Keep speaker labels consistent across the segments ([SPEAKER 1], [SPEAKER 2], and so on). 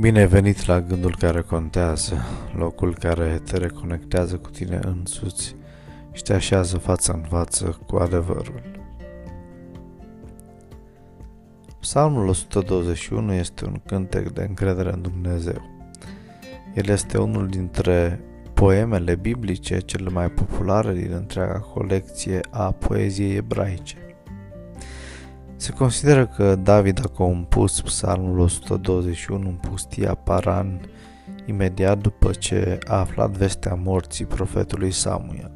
[SPEAKER 1] Bine ai venit la gândul care contează, locul care te reconectează cu tine însuți și te așează față în față cu adevărul. Psalmul 121 este un cântec de încredere în Dumnezeu. El este unul dintre poemele biblice cele mai populare din întreaga colecție a poeziei ebraice. Se consideră că David a compus psalmul 121 în pustia Paran imediat după ce a aflat vestea morții profetului Samuel.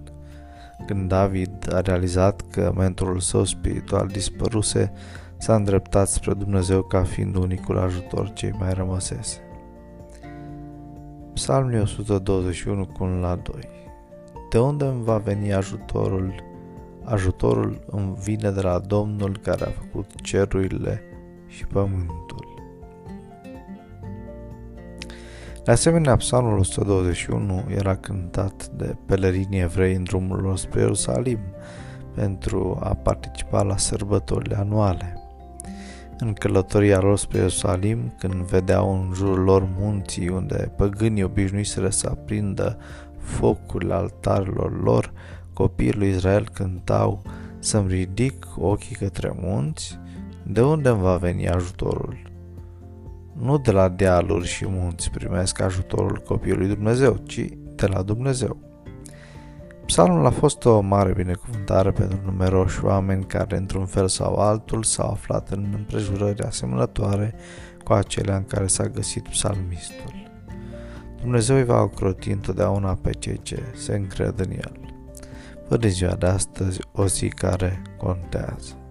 [SPEAKER 1] Când David a realizat că mentorul său spiritual dispăruse, s-a îndreptat spre Dumnezeu ca fiind unicul ajutor cei mai rămăsese. Psalmul 121 cu la 2 De unde îmi va veni ajutorul Ajutorul îmi vine de la Domnul care a făcut cerurile și pământul. De asemenea, psalmul 121 era cântat de pelerinii evrei în drumul lor spre Ierusalim pentru a participa la sărbătorile anuale. În călătoria lor spre Ierusalim, când vedeau în jurul lor munții unde păgânii obișnuiseră să aprindă focul altarilor lor, copiii lui Israel cântau să-mi ridic ochii către munți, de unde îmi va veni ajutorul? Nu de la dealuri și munți primesc ajutorul copiului Dumnezeu, ci de la Dumnezeu. Psalmul a fost o mare binecuvântare pentru numeroși oameni care, într-un fel sau altul, s-au aflat în împrejurări asemănătoare cu acelea în care s-a găsit psalmistul. Dumnezeu îi va ocroti întotdeauna pe cei ce se încred în el. Fă de ziua de astăzi o zi care contează.